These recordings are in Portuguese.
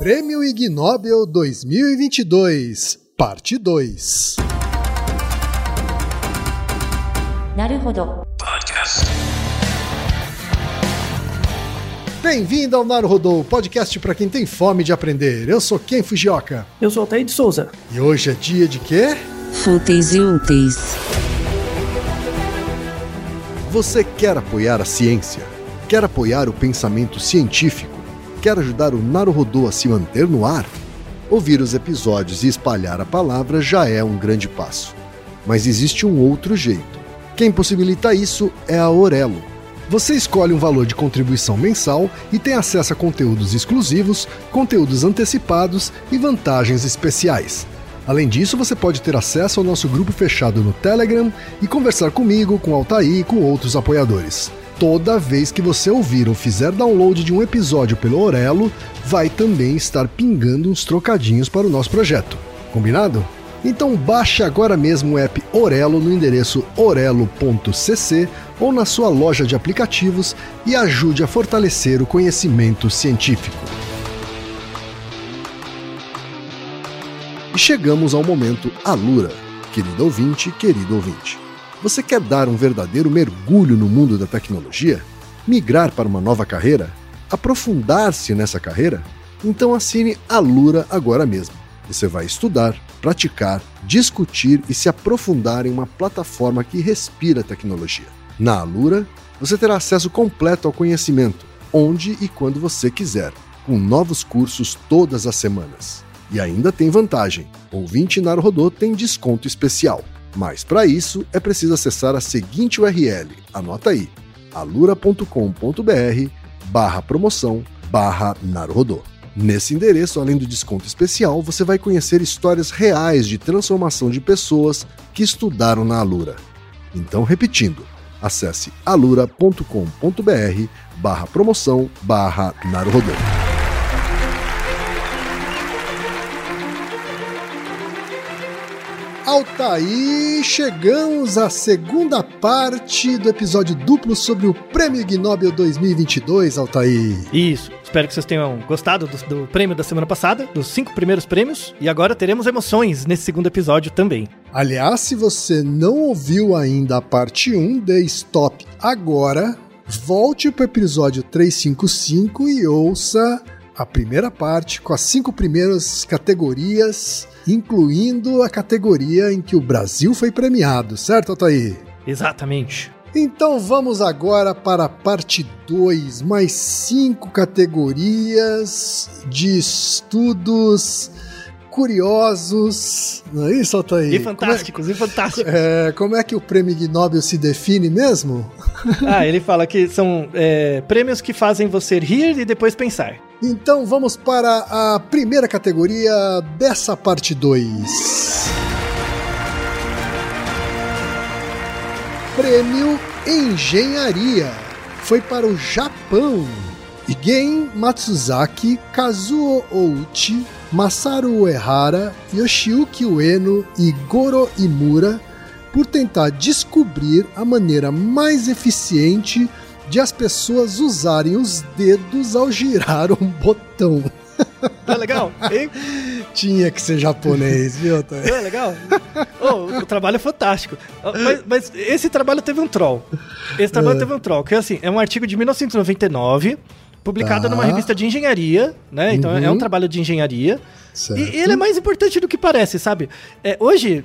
Prêmio Ig Nobel 2022, parte 2. Podcast. Bem-vindo ao Naruhodo, podcast para quem tem fome de aprender. Eu sou Ken Fujioka. Eu sou Altair de Souza. E hoje é dia de quê? Fúteis e úteis. Você quer apoiar a ciência? Quer apoiar o pensamento científico? Quer ajudar o Naruhodô a se manter no ar? Ouvir os episódios e espalhar a palavra já é um grande passo. Mas existe um outro jeito. Quem possibilita isso é a Orelo. Você escolhe um valor de contribuição mensal e tem acesso a conteúdos exclusivos, conteúdos antecipados e vantagens especiais. Além disso, você pode ter acesso ao nosso grupo fechado no Telegram e conversar comigo, com Altair e com outros apoiadores. Toda vez que você ouvir ou fizer download de um episódio pelo Orelo, vai também estar pingando uns trocadinhos para o nosso projeto. Combinado? Então baixe agora mesmo o app Orelo no endereço orelo.cc ou na sua loja de aplicativos e ajude a fortalecer o conhecimento científico. E chegamos ao momento Alura. Querido ouvinte, querido ouvinte. Você quer dar um verdadeiro mergulho no mundo da tecnologia? Migrar para uma nova carreira? Aprofundar-se nessa carreira? Então assine Alura agora mesmo. Você vai estudar, praticar, discutir e se aprofundar em uma plataforma que respira tecnologia. Na Alura, você terá acesso completo ao conhecimento, onde e quando você quiser, com novos cursos todas as semanas. E ainda tem vantagem: ouvinte Naruhodô tem desconto especial. Mas para isso é preciso acessar a seguinte URL, anota aí, alura.com.br barra promoção barra Naruhodô. Nesse endereço, além do desconto especial, você vai conhecer histórias reais de transformação de pessoas que estudaram na Alura. Então, repetindo, acesse alura.com.br barra promoção barra Naruhodô. Altaí, chegamos à segunda parte do episódio duplo sobre o Prêmio Nobel 2022, Altaí. Isso. Espero que vocês tenham gostado do, do prêmio da semana passada, dos cinco primeiros prêmios. E agora teremos emoções nesse segundo episódio também. Aliás, se você não ouviu ainda a parte 1, dê stop agora, volte para o episódio 355 e ouça a primeira parte com as cinco primeiras categorias, incluindo a categoria em que o Brasil foi premiado, certo, Altair? Exatamente. Então vamos agora para a parte 2, mais cinco categorias de estudos curiosos. Não é isso, Altair? E fantásticos, e fantásticos. É, como é que o prêmio Ig Nobel se define mesmo? Ah, ele fala que são é, prêmios que fazem você rir e depois pensar. Então vamos para a primeira categoria dessa parte 2. Prêmio Engenharia foi para o Japão. Igen Matsuzaki, Kazuo Ouchi, Masaru Uehara, Yoshiyuki Ueno e Goro Imura por tentar descobrir a maneira mais eficiente de as pessoas usarem os dedos ao girar um botão. Não é legal? Hein? Tinha que ser japonês, viu? Não é legal? Oh, o trabalho é fantástico. Oh, Mas, mas esse trabalho teve um troll. Esse trabalho teve um troll, que assim, é um artigo de 1999, publicado Tá. numa revista de engenharia, né? Então é um Uhum. trabalho de engenharia. Certo. E ele é mais importante do que parece, sabe? É, hoje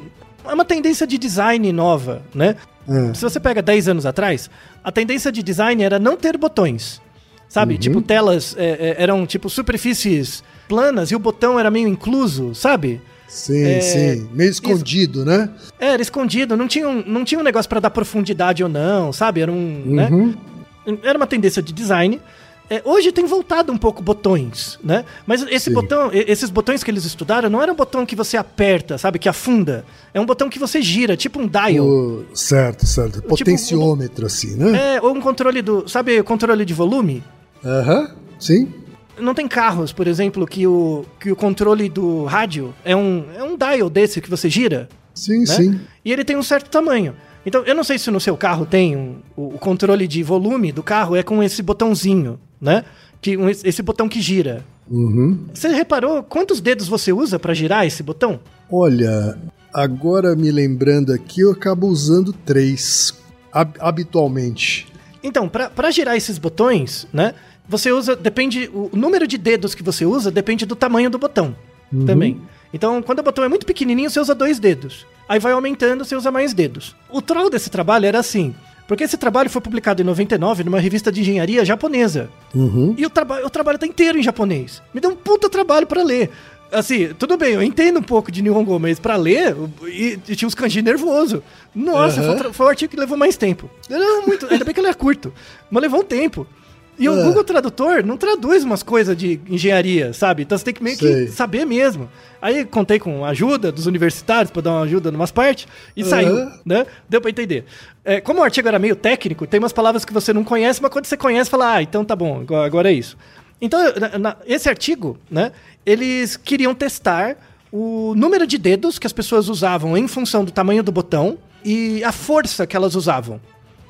é uma tendência de design nova, né? É. Se você pega 10 anos atrás, a tendência de design era não ter botões. Sabe? Uhum. Tipo, telas é, é, eram tipo superfícies planas e o botão era meio incluso, sabe? Sim, É, sim. Meio escondido, né? É, era escondido, não tinha um, não tinha um negócio pra dar profundidade ou não, sabe? Era um. né? Uhum. Era uma tendência de design. É, hoje tem voltado um pouco botões, né? Mas esse Sim. botão, esses botões que eles estudaram não era um botão que você aperta, sabe? Que afunda. É um botão que você gira, tipo um dial. O- Certo, certo. Potenciômetro, assim, né? É, ou um controle do. Sabe, controle de volume? Aham, sim. Não tem carros, por exemplo, que o, que o controle do rádio é um, é um dial desse que você gira, Sim, né? sim. E ele tem um certo tamanho. Então, eu não sei se no seu carro tem um- o controle de volume do carro é com esse botãozinho, né? Que um- esse botão que gira. Uhum. Você reparou quantos dedos você usa pra girar esse botão? Olha, agora me lembrando aqui, eu acabo usando três hab- habitualmente. Então, pra pra girar esses botões, né? Você usa, depende, o número de dedos que você usa depende do tamanho do botão também. Então, quando o botão é muito pequenininho, você usa dois dedos. Aí vai aumentando, você usa mais dedos. O troll desse trabalho era assim, porque esse trabalho foi publicado em 99 numa revista de engenharia japonesa. Uhum. E o, traba o trabalho tá inteiro em japonês. Me deu um puta trabalho pra ler. Assim, tudo bem, eu entendo um pouco de Nihongo, mas pra ler, e, e tinha uns kanji nervoso. Nossa, Aham. foi, foi o artigo que levou mais tempo. Era muito, ainda bem que ele era curto, mas levou um tempo. E o Ah. Google Tradutor não traduz umas coisas de engenharia, sabe? Então você tem que meio Sei. que saber mesmo. Aí contei com a ajuda dos universitários pra dar uma ajuda em umas partes e saiu, né? Deu pra entender. É, como o artigo era meio técnico, tem umas palavras que você não conhece, mas quando você conhece, fala, ah, então tá bom, agora- agora é isso. Então, na- na- esse artigo, né, eles queriam testar o número de dedos que as pessoas usavam em função do tamanho do botão e a força que elas usavam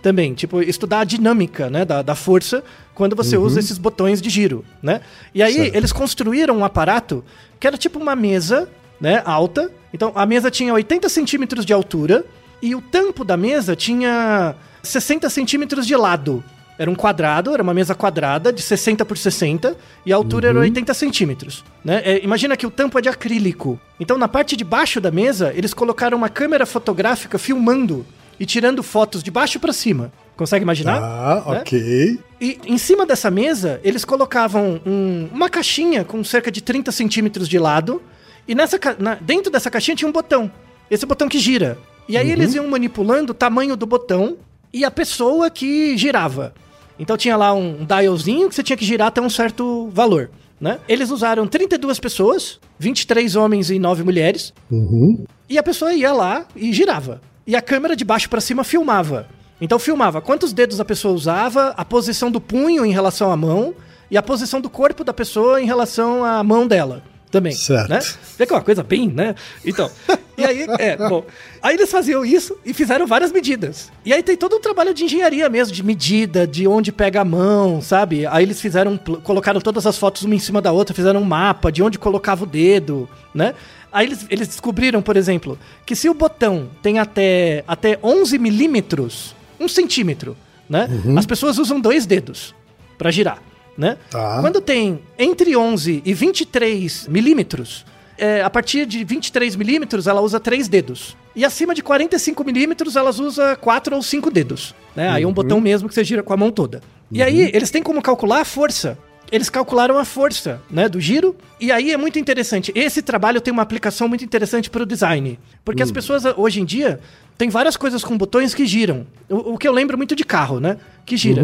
também. Tipo, estudar a dinâmica, né, da, da força quando você usa esses botões de giro, né? E aí, Certo. eles construíram um aparato que era tipo uma mesa, né, alta. Então, a mesa tinha 80 centímetros de altura e o tampo da mesa tinha 60 centímetros de lado. Era um quadrado, era uma mesa quadrada de 60 por 60 e a altura era 80 centímetros. Né? É, imagina que o tampo é de acrílico. Então, na parte de baixo da mesa, eles colocaram uma câmera fotográfica filmando e tirando fotos de baixo para cima. Consegue imaginar? Tá, Né? ok. E em cima dessa mesa, eles colocavam um- uma caixinha com cerca de 30 centímetros de lado. E nessa, na- dentro dessa caixinha tinha um botão. Esse botão que gira. E aí eles iam manipulando o tamanho do botão e a pessoa que girava. Então tinha lá um dialzinho que você tinha que girar até um certo valor. Né? Eles usaram 32 pessoas, 23 homens e 9 mulheres. Uhum. E a pessoa ia lá e girava. E a câmera de baixo pra cima filmava. Então filmava quantos dedos a pessoa usava, a posição do punho em relação à mão e a posição do corpo da pessoa em relação à mão dela também. Certo. Né? Vê que é uma coisa bem, né? Então. E aí, é, bom. Aí eles faziam isso e fizeram várias medidas. E aí tem todo um trabalho de engenharia mesmo, de medida, de onde pega a mão, sabe? Aí eles fizeram, colocaram todas as fotos uma em cima da outra, fizeram um mapa de onde colocava o dedo, né? Aí eles, eles descobriram, por exemplo, que se o botão tem até, até 11 milímetros, um centímetro, né? As pessoas usam dois dedos pra girar, né? Tá. Quando tem entre 11 e 23 milímetros, é, a partir de 23 milímetros ela usa três dedos. E acima de 45 milímetros elas usa quatro ou cinco dedos. Né? Aí é um botão mesmo que você gira com a mão toda. E aí eles têm como calcular a força. Eles calcularam a força né, do giro. E aí é muito interessante. Esse trabalho tem uma aplicação muito interessante para o design. Porque as pessoas hoje em dia têm várias coisas com botões que giram. O, o que eu lembro muito de carro, né? Que gira.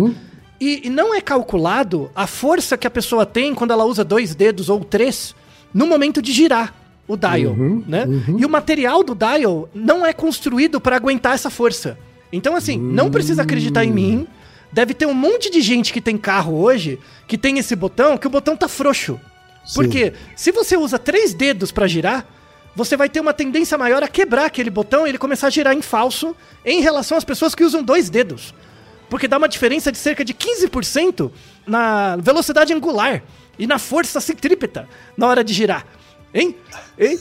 E, e não é calculado a força que a pessoa tem quando ela usa dois dedos ou três no momento de girar o dial, né? E o material do dial não é construído para aguentar essa força. Então, assim, não precisa acreditar em mim. Deve ter um monte de gente que tem carro hoje que tem esse botão, que o botão tá frouxo. Porque se você usa três dedos para girar, você vai ter uma tendência maior a quebrar aquele botão e ele começar a girar em falso em relação às pessoas que usam dois dedos. Porque dá uma diferença de cerca de 15% na velocidade angular e na força centrípeta na hora de girar. Hein? Hein?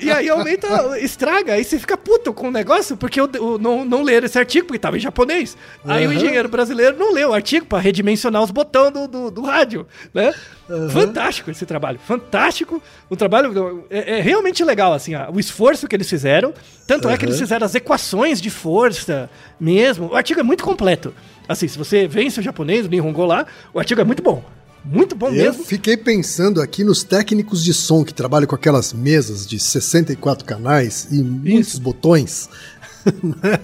E, e aí aumenta, estraga, aí você fica puto com o negócio porque o, o- não, não leram esse artigo porque estava em japonês. Aí o Aham. engenheiro brasileiro não leu o artigo para redimensionar os botões do, do, do rádio, né? Fantástico esse trabalho, fantástico. O trabalho é, é realmente legal, assim, ó, o esforço que eles fizeram. Tanto é que eles fizeram as equações de força mesmo. O artigo é muito completo. Assim, se você vence o japonês, o Nihongo lá, o artigo é muito bom. Muito bom Eu mesmo. fiquei pensando aqui nos técnicos de som que trabalham com aquelas mesas de 64 canais e muitos botões. né?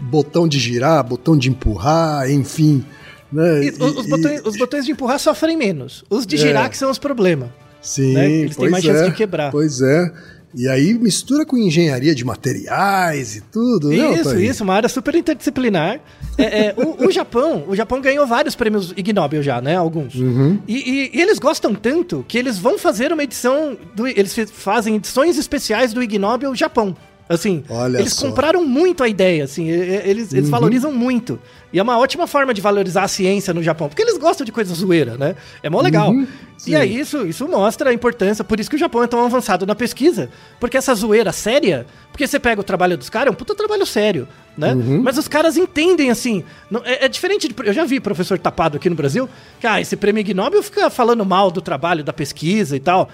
botão de girar, botão de empurrar, enfim. Né? E os, os E- botões, os botões de empurrar sofrem menos. Os de É. girar que são os problemas. Sim, né? Eles têm mais é, chance de quebrar. Pois é. E aí mistura com engenharia de materiais e tudo, né? Isso, isso, uma área super interdisciplinar. É, é, o, o Japão, o Japão ganhou vários prêmios Ig Nobel já, né? Alguns. Uhum. E, e- e eles gostam tanto que eles vão fazer uma edição. Do, eles fazem edições especiais do Ig Nobel Japão. Assim, Olha eles só. compraram muito a ideia, assim, eles, eles valorizam muito. E é uma ótima forma de valorizar a ciência no Japão, porque eles gostam de coisa zoeira, né? É mó legal. sim. E aí isso, isso mostra a importância, por isso que o Japão é tão avançado na pesquisa, porque essa zoeira séria, porque você pega o trabalho dos caras, é um puta trabalho sério, né? Mas os caras entendem, assim, não- é, é diferente, de, eu já vi professor tapado aqui no Brasil, que, ah, esse prêmio Nobel fica falando mal do trabalho, da pesquisa e tal.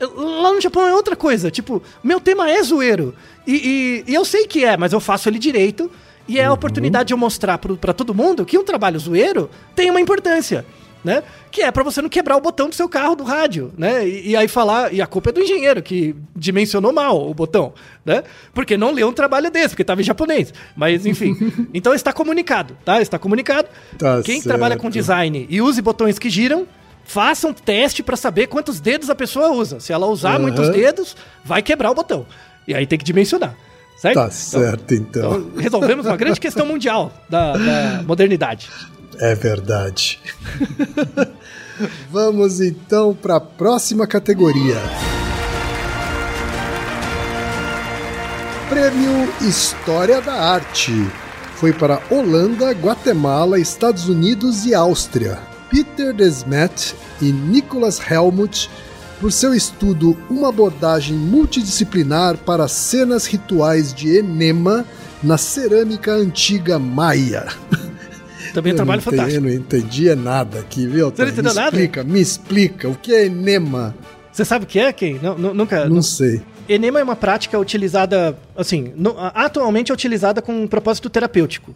Lá no Japão é outra coisa. Tipo, meu tema é zoeiro. E, e- e eu sei que é, mas eu faço ele direito. E é a oportunidade de eu mostrar pra todo mundo que um trabalho zoeiro tem uma importância. Né? Que é pra você não quebrar o botão do seu carro do rádio, né? E, e aí falar, e a culpa é do engenheiro que dimensionou mal o botão, né? Porque não leu um trabalho desse, porque tava em japonês. Mas enfim, então está comunicado, tá? Está comunicado. Tá Quem certo. trabalha com design e use botões que giram, faça um teste pra saber quantos dedos a pessoa usa. Se ela usar Aham. muitos dedos, vai quebrar o botão. E aí tem que dimensionar. Certo? Tá certo, então. Então, resolvemos uma grande questão mundial da, da modernidade. É verdade. Vamos então para a próxima categoria. Prêmio História da Arte. Foi para Holanda, Guatemala, Estados Unidos e Áustria. Peter Desmet e Nicholas Helmut por seu estudo Uma abordagem multidisciplinar para cenas rituais de enema na cerâmica antiga maia. Também é Eu trabalho não entendi, fantástico. Eu não entendia nada aqui, viu? Você não Me entendeu nada? explica, me explica. O que é enema? Você sabe o que é, Ken? Não, nu- nunca. Não sei. Enema é uma prática utilizada, assim, no- atualmente é utilizada com um propósito terapêutico,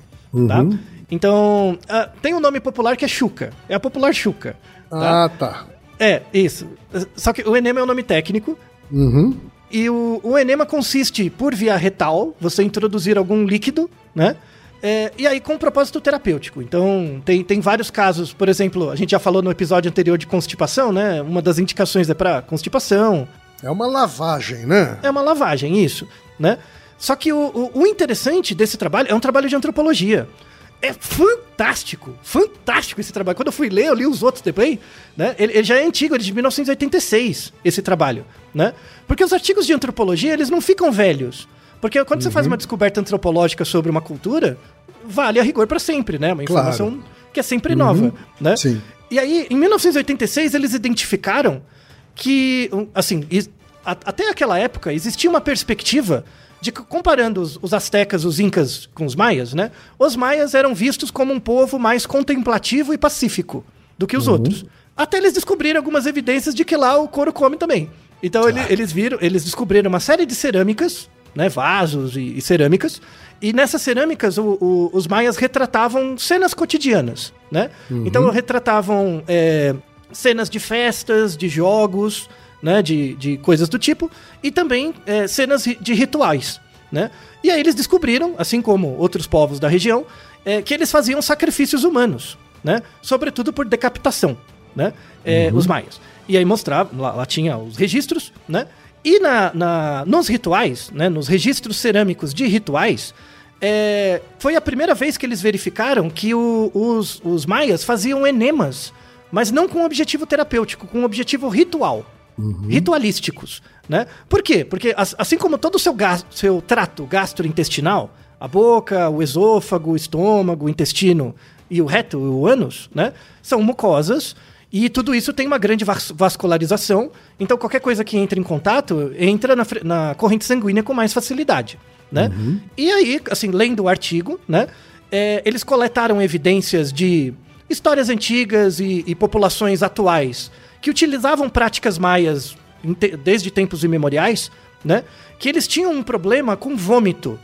tá? Então, ah, tem um nome popular que é chuca. É a popular chuca. tá? Ah, tá. É, isso. Só que o enema é um nome técnico. Uhum. E o, o enema consiste, por via retal, você introduzir algum líquido, né? É, e aí com um propósito terapêutico. Então, tem, tem vários casos. Por exemplo, a gente já falou no episódio anterior de constipação, né? Uma das indicações é para constipação. É uma lavagem, né? É uma lavagem, isso, né? Só que o, o, o interessante desse trabalho é um trabalho de antropologia. É fantástico, fantástico esse trabalho. Quando eu fui ler, eu li os outros depois, né? Ele, ele já é antigo, ele é de 1986, esse trabalho, né? Porque os artigos de antropologia, eles não ficam velhos. Porque quando você faz uma descoberta antropológica sobre uma cultura, vale a rigor para sempre, né? Uma Claro. informação que é sempre nova, né? Sim. E aí, em 1986, eles identificaram que, assim, até aquela época existia uma perspectiva de que, comparando os, os astecas, os incas com os maias, né? Os maias eram vistos como um povo mais contemplativo e pacífico do que os outros. Até eles descobriram algumas evidências de que lá o couro come também. Então ele- eles viram, eles descobriram uma série de cerâmicas, né, vasos e, e cerâmicas. E nessas cerâmicas o- o- os maias retratavam cenas cotidianas, né? Então retratavam é, cenas de festas, de jogos, né, de, de coisas do tipo, e também é, cenas de rituais, né? E aí eles descobriram, assim como outros povos da região, é, que eles faziam sacrifícios humanos, né? Sobretudo por decapitação, né? É, Os maias. E aí mostrava, lá, lá tinha os registros, né? E na, na- nos rituais, né, nos registros cerâmicos de rituais, é, foi a primeira vez que eles verificaram que o- os, os maias faziam enemas, mas não com objetivo terapêutico, com objetivo ritual. Ritualísticos, né? Por quê? Porque as- assim como todo o seu, gas- seu trato gastrointestinal, a boca, o esôfago, o estômago, o intestino e o reto, o ânus, né? São mucosas e tudo isso tem uma grande vas- vascularização. Então qualquer coisa que entre em contato entra na, na corrente sanguínea com mais facilidade, né? E aí, assim, lendo o artigo, né? é, eles coletaram evidências de histórias antigas e, e populações atuais que utilizavam práticas maias desde tempos imemoriais, né? Que eles tinham um problema com vômito.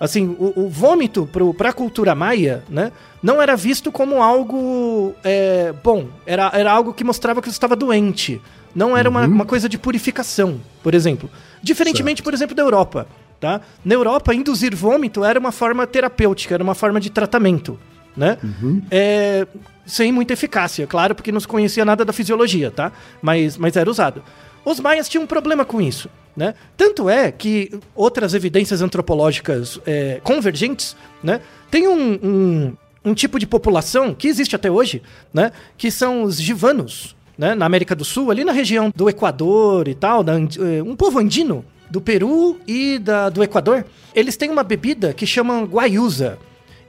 Assim, o, o vômito para a cultura maia, né? Não era visto como algo é, bom. Era, era algo que mostrava que você estava doente. Não era uma, uma coisa de purificação, por exemplo. Diferentemente, por exemplo, da Europa. Tá? Na Europa, induzir vômito era uma forma terapêutica, era uma forma de tratamento. Né? É, sem muita eficácia, claro, porque não se conhecia nada da fisiologia, tá? Mas, mas era usado. Os maias tinham um problema com isso. Né? Tanto é que outras evidências antropológicas é, convergentes né, tem um, um, um tipo de população que existe até hoje, né, que são os givanos, né, na América do Sul, ali na região do Equador e tal, da eh, um povo andino, do Peru e da, do Equador, eles têm uma bebida que chamam guayusa.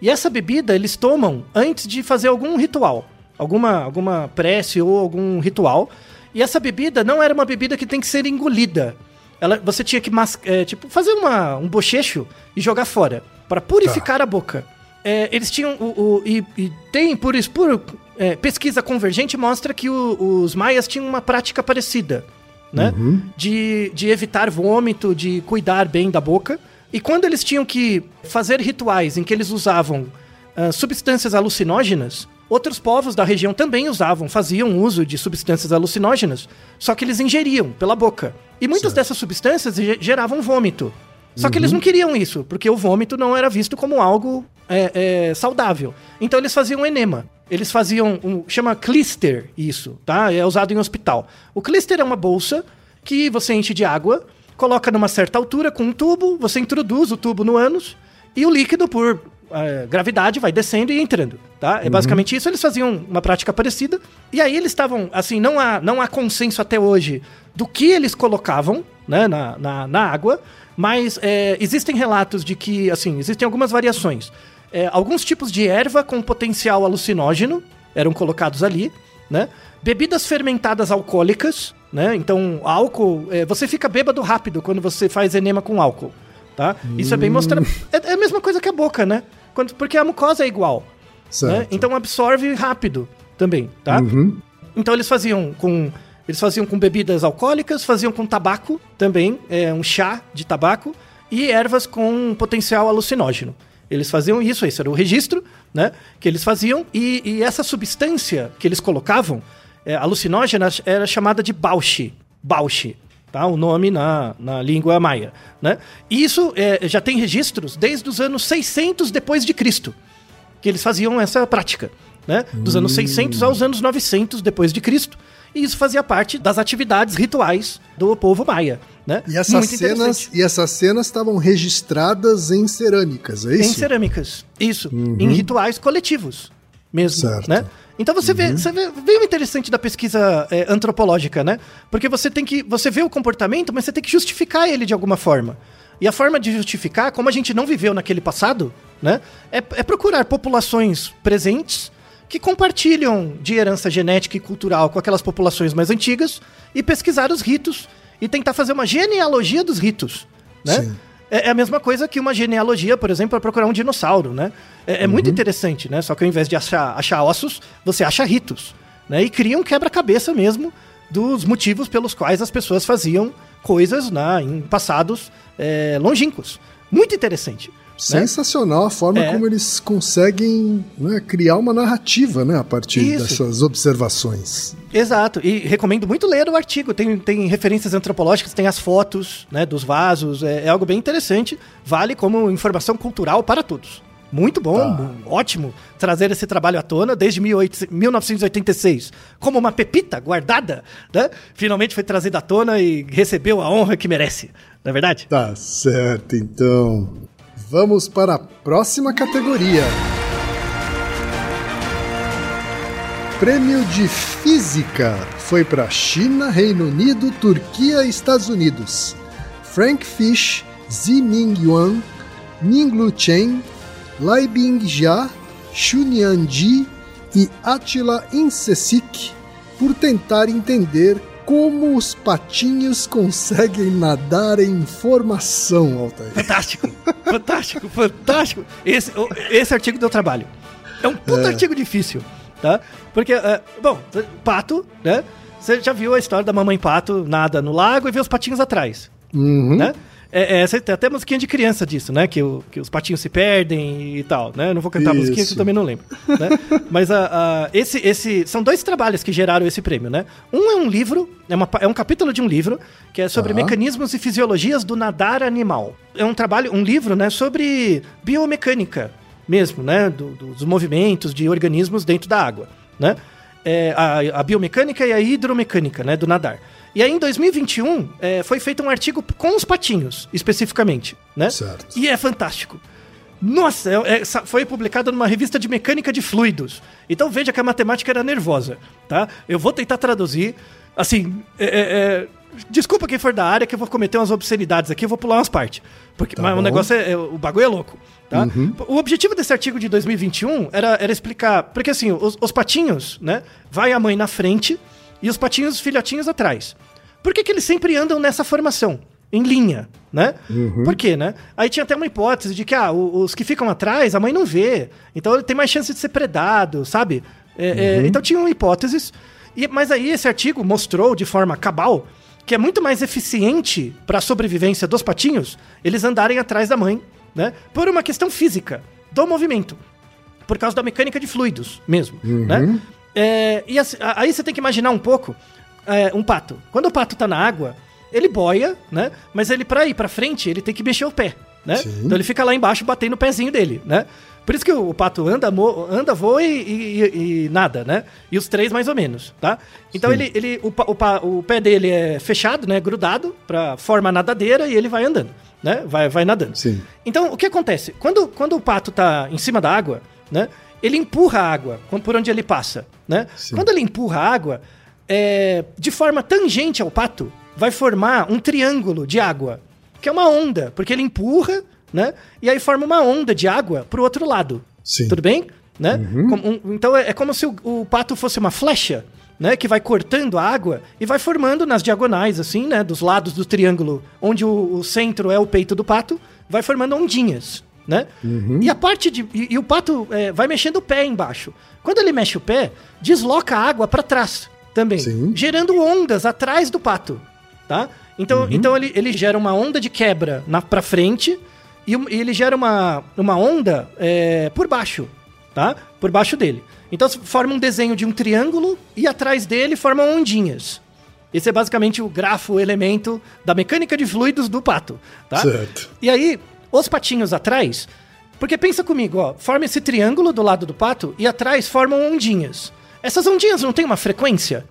E essa bebida eles tomam antes de fazer algum ritual, alguma, alguma prece ou algum ritual. E essa bebida não era uma bebida que tem que ser engolida. Ela, você tinha que é, tipo, fazer uma, um bochecho e jogar fora, para purificar a boca. É, eles tinham. O, o- e, e tem, por isso, por é, pesquisa convergente, mostra que o- os maias tinham uma prática parecida, né? De, de evitar vômito, de cuidar bem da boca. E quando eles tinham que fazer rituais em que eles usavam ah, substâncias alucinógenas, outros povos da região também usavam, faziam uso de substâncias alucinógenas, só que eles ingeriam pela boca. E muitas dessas substâncias ge- geravam vômito. Só que eles não queriam isso, porque o vômito não era visto como algo é, é, saudável. Então eles faziam enema. Eles faziam um. chama clister isso, tá? É usado em hospital. O clister é uma bolsa que você enche de água, coloca numa certa altura com um tubo, você introduz o tubo no ânus e o líquido, por eh, gravidade, vai descendo e entrando, tá? É basicamente isso. Eles faziam uma prática parecida. E aí eles estavam, assim, não há, não há consenso até hoje do que eles colocavam, né, na, na, na água, mas eh, existem relatos de que, assim, existem algumas variações. Eh, alguns tipos de erva com potencial alucinógeno eram colocados ali, né? Bebidas fermentadas alcoólicas, né? Então, álcool, eh, você fica bêbado rápido quando você faz enema com álcool, tá? Isso é bem mostrado. É, é a mesma coisa que a boca, né? Quando, porque a mucosa é igual, né? Então absorve rápido também, tá? Uhum. Então eles faziam com eles faziam com bebidas alcoólicas, faziam com tabaco também, é, um chá de tabaco e ervas com potencial alucinógeno. Eles faziam isso, esse era o registro, né? Que eles faziam e, e essa substância que eles colocavam, é, alucinógena, era chamada de bauxi. Bauxi. Tá, o nome na, na língua maia, né? E isso é, já tem registros desde os anos 600 depois de Cristo que eles faziam essa prática, né? Dos anos 600 aos anos 900 depois de Cristo. E isso fazia parte das atividades rituais do povo maia, né? E essas Muito cenas, e essas cenas estavam registradas em cerâmicas, é em isso? cerâmicas. Isso, em rituais coletivos mesmo, Certo. né? Então você vê, você vê, vê o interessante da pesquisa é, antropológica, né? Porque você tem que, você vê o comportamento, mas você tem que justificar ele de alguma forma. E a forma de justificar, como a gente não viveu naquele passado, né? É, é procurar populações presentes que compartilham de herança genética e cultural com aquelas populações mais antigas e pesquisar os ritos e tentar fazer uma genealogia dos ritos, né? Sim. É é a mesma coisa que uma genealogia, por exemplo, para procurar um dinossauro, né? É, é muito interessante, né? Só que ao invés de achar, achar ossos, você acha ritos, né? E cria um quebra-cabeça mesmo dos motivos pelos quais as pessoas faziam coisas né, em passados é, longínquos. Muito interessante. né? Sensacional a forma É. como eles conseguem né, criar uma narrativa né, a partir Isso. dessas observações. Exato, e recomendo muito ler o artigo. Tem, tem referências antropológicas, tem as fotos né, dos vasos, é, é algo bem interessante. Vale como informação cultural para todos. Muito bom, Tá. ótimo trazer esse trabalho à tona desde 18 1986. Como uma pepita guardada, né? Finalmente foi trazida à tona e recebeu a honra que merece. Não é verdade? Tá certo, então. Vamos para a próxima categoria. Prêmio de Física foi para China, Reino Unido, Turquia e Estados Unidos. Frank Fish, Ziming Yuan, Ninglu Chen, Lai Bing Jia, Shunian Ji e Attila Insesik por tentar entender como os patinhos conseguem nadar em formação, Altair. Fantástico, fantástico, fantástico. Esse, esse artigo deu trabalho. É um puta artigo difícil, tá? Porque, é, bom, pato, né? Você já viu a história da mamãe pato nada no lago e vê os patinhos atrás, Uhum. né? É, é, até musiquinha de criança disso, né? Que, o- que os patinhos se perdem e tal, né? Eu não vou cantar a musiquinha que Isso. eu também não lembro, né? Mas a, a- esse, esse, são dois trabalhos que geraram esse prêmio, né? Um é um livro, é, uma é um capítulo de um livro, que é sobre Tá. mecanismos e fisiologias do nadar animal. É um trabalho, um livro, né? Sobre biomecânica mesmo, né? do- dos movimentos de organismos dentro da água, né? É, a, a biomecânica e a hidromecânica, né? Do nadar. E aí, em 2021, é, foi feito um artigo com os patinhos, especificamente, né? Certo. E é fantástico. Nossa, é- é- foi publicado numa revista de mecânica de fluidos. Então veja que a matemática era nervosa, tá? Eu vou tentar traduzir. Assim, é, é, é, Desculpa quem for da área que eu vou cometer umas obscenidades aqui, eu vou pular umas partes. Porque, Tá mas o negócio é, é- O bagulho é louco. Tá? Uhum. O objetivo desse artigo de 2021 era, era explicar. Porque assim, os, os patinhos, né? Vai a mãe na frente e os patinhos, os filhotinhos atrás. Por que, que eles sempre andam nessa formação? Em linha, né? Por quê, né? Aí tinha até uma hipótese de que ah, os que ficam atrás, a mãe não vê. Então ele tem mais chance de ser predado, sabe? É, é, então tinham hipóteses. E, mas aí esse artigo mostrou de forma cabal que é muito mais eficiente para a sobrevivência dos patinhos eles andarem atrás da mãe, né? Por uma questão física do movimento. Por causa da mecânica de fluidos mesmo, né? É, e assim, aí você tem que imaginar um pouco é, um pato. Quando o pato tá na água, ele boia, né? Mas ele, pra ir pra frente, ele tem que mexer o pé, né? Sim. Então ele fica lá embaixo batendo o pezinho dele, né? Por isso que o, pato anda, mo- anda voa e, e- e nada, né? E os três mais ou menos, tá? Então ele, ele o, o, o pé dele é fechado, né? Grudado pra forma nadadeira e ele vai andando, né? Vai, vai nadando. Sim. Então, o que acontece? Quando, quando o pato tá em cima da água, né? Ele empurra a água por onde ele passa, né? Sim. Quando ele empurra a água, é, de forma tangente ao pato, vai formar um triângulo de água, que é uma onda, porque ele empurra, né? E aí forma uma onda de água pro outro lado. Sim. Tudo bem? Né? Como um- então é, é como se o, o pato fosse uma flecha, né? Que vai cortando a água e vai formando nas diagonais, assim, né? Dos lados do triângulo, onde o, o centro é o peito do pato, vai formando ondinhas, né? E a parte de. E, e o pato é, vai mexendo o pé embaixo. Quando ele mexe o pé, desloca a água para trás também, Sim. gerando ondas atrás do pato, tá? Então, então ele, ele gera uma onda de quebra na, pra frente e, e ele gera uma, uma onda é, por baixo, tá? Por baixo dele. Então forma um desenho de um triângulo e atrás dele formam ondinhas. Esse é basicamente o grafo, o elemento da mecânica de fluidos do pato, tá? Certo. E aí, os patinhos atrás, porque pensa comigo, ó, forma esse triângulo do lado do pato e atrás formam ondinhas. Essas ondinhas não têm uma frequência?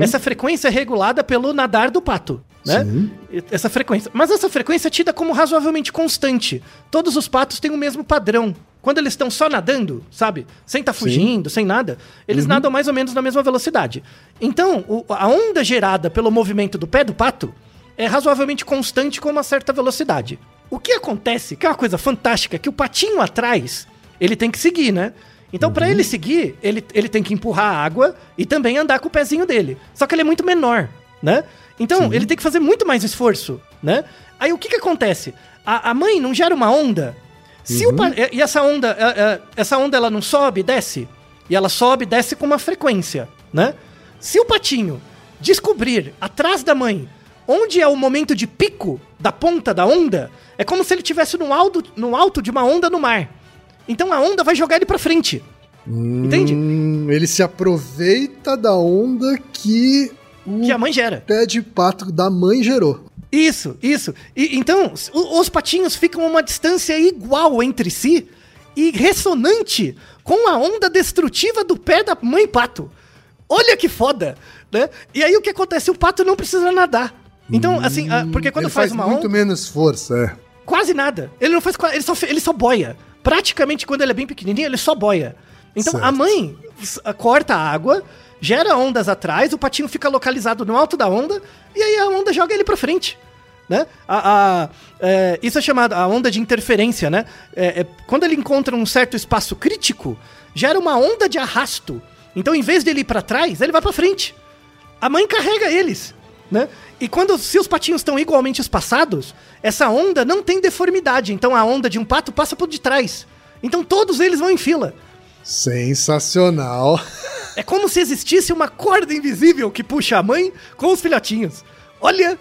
Essa frequência é regulada pelo nadar do pato, né? Sim. Essa frequência. Mas essa frequência é tida como razoavelmente constante. Todos os patos têm o mesmo padrão. Quando eles estão só nadando, sabe? Sem estar fugindo, sem nada, eles nadam mais ou menos na mesma velocidade. Então, o- a onda gerada pelo movimento do pé do pato é razoavelmente constante com uma certa velocidade. O que acontece, que é uma coisa fantástica, é que o patinho atrás, ele tem que seguir, né? Então, pra ele seguir, ele, ele tem que empurrar a água e também andar com o pezinho dele. Só que ele é muito menor, né? Então, ele tem que fazer muito mais esforço, né? Aí, o que que acontece? A, a mãe não gera uma onda? Se o pa- e essa onda, é, é, essa onda ela não sobe desce? E ela sobe e desce com uma frequência, né? Se o patinho descobrir atrás da mãe onde é o momento de pico da ponta da onda, é como se ele estivesse no alto, no alto de uma onda no mar. Então a onda vai jogar ele pra frente. Entende? Hum, ele se aproveita da onda que o Que a mãe gera. pé de pato da mãe gerou. Isso, isso. E, então, os patinhos ficam a uma distância igual entre si e ressonante com a onda destrutiva do pé da mãe pato. Olha que foda, né? E aí o que acontece? O pato não precisa nadar. Então, assim, porque quando ele faz, faz uma muito onda, menos força, é. quase nada. Ele não faz, ele só, ele só boia. Praticamente quando ele é bem pequenininho, ele só boia. Então Certo. a mãe corta a água, gera ondas atrás, o patinho fica localizado no alto da onda e aí a onda joga ele pra frente. Né? A, a- é, isso é chamado a onda de interferência, né? É, é, quando ele encontra um certo espaço crítico, gera uma onda de arrasto. Então, em vez dele ir pra trás, ele vai pra frente. A mãe carrega eles, né? E quando se os patinhos estão igualmente espaçados, essa onda não tem deformidade. Então a onda de um pato passa por de trás. Então todos eles vão em fila. Sensacional. É como se existisse uma corda invisível que puxa a mãe com os filhotinhos. Olha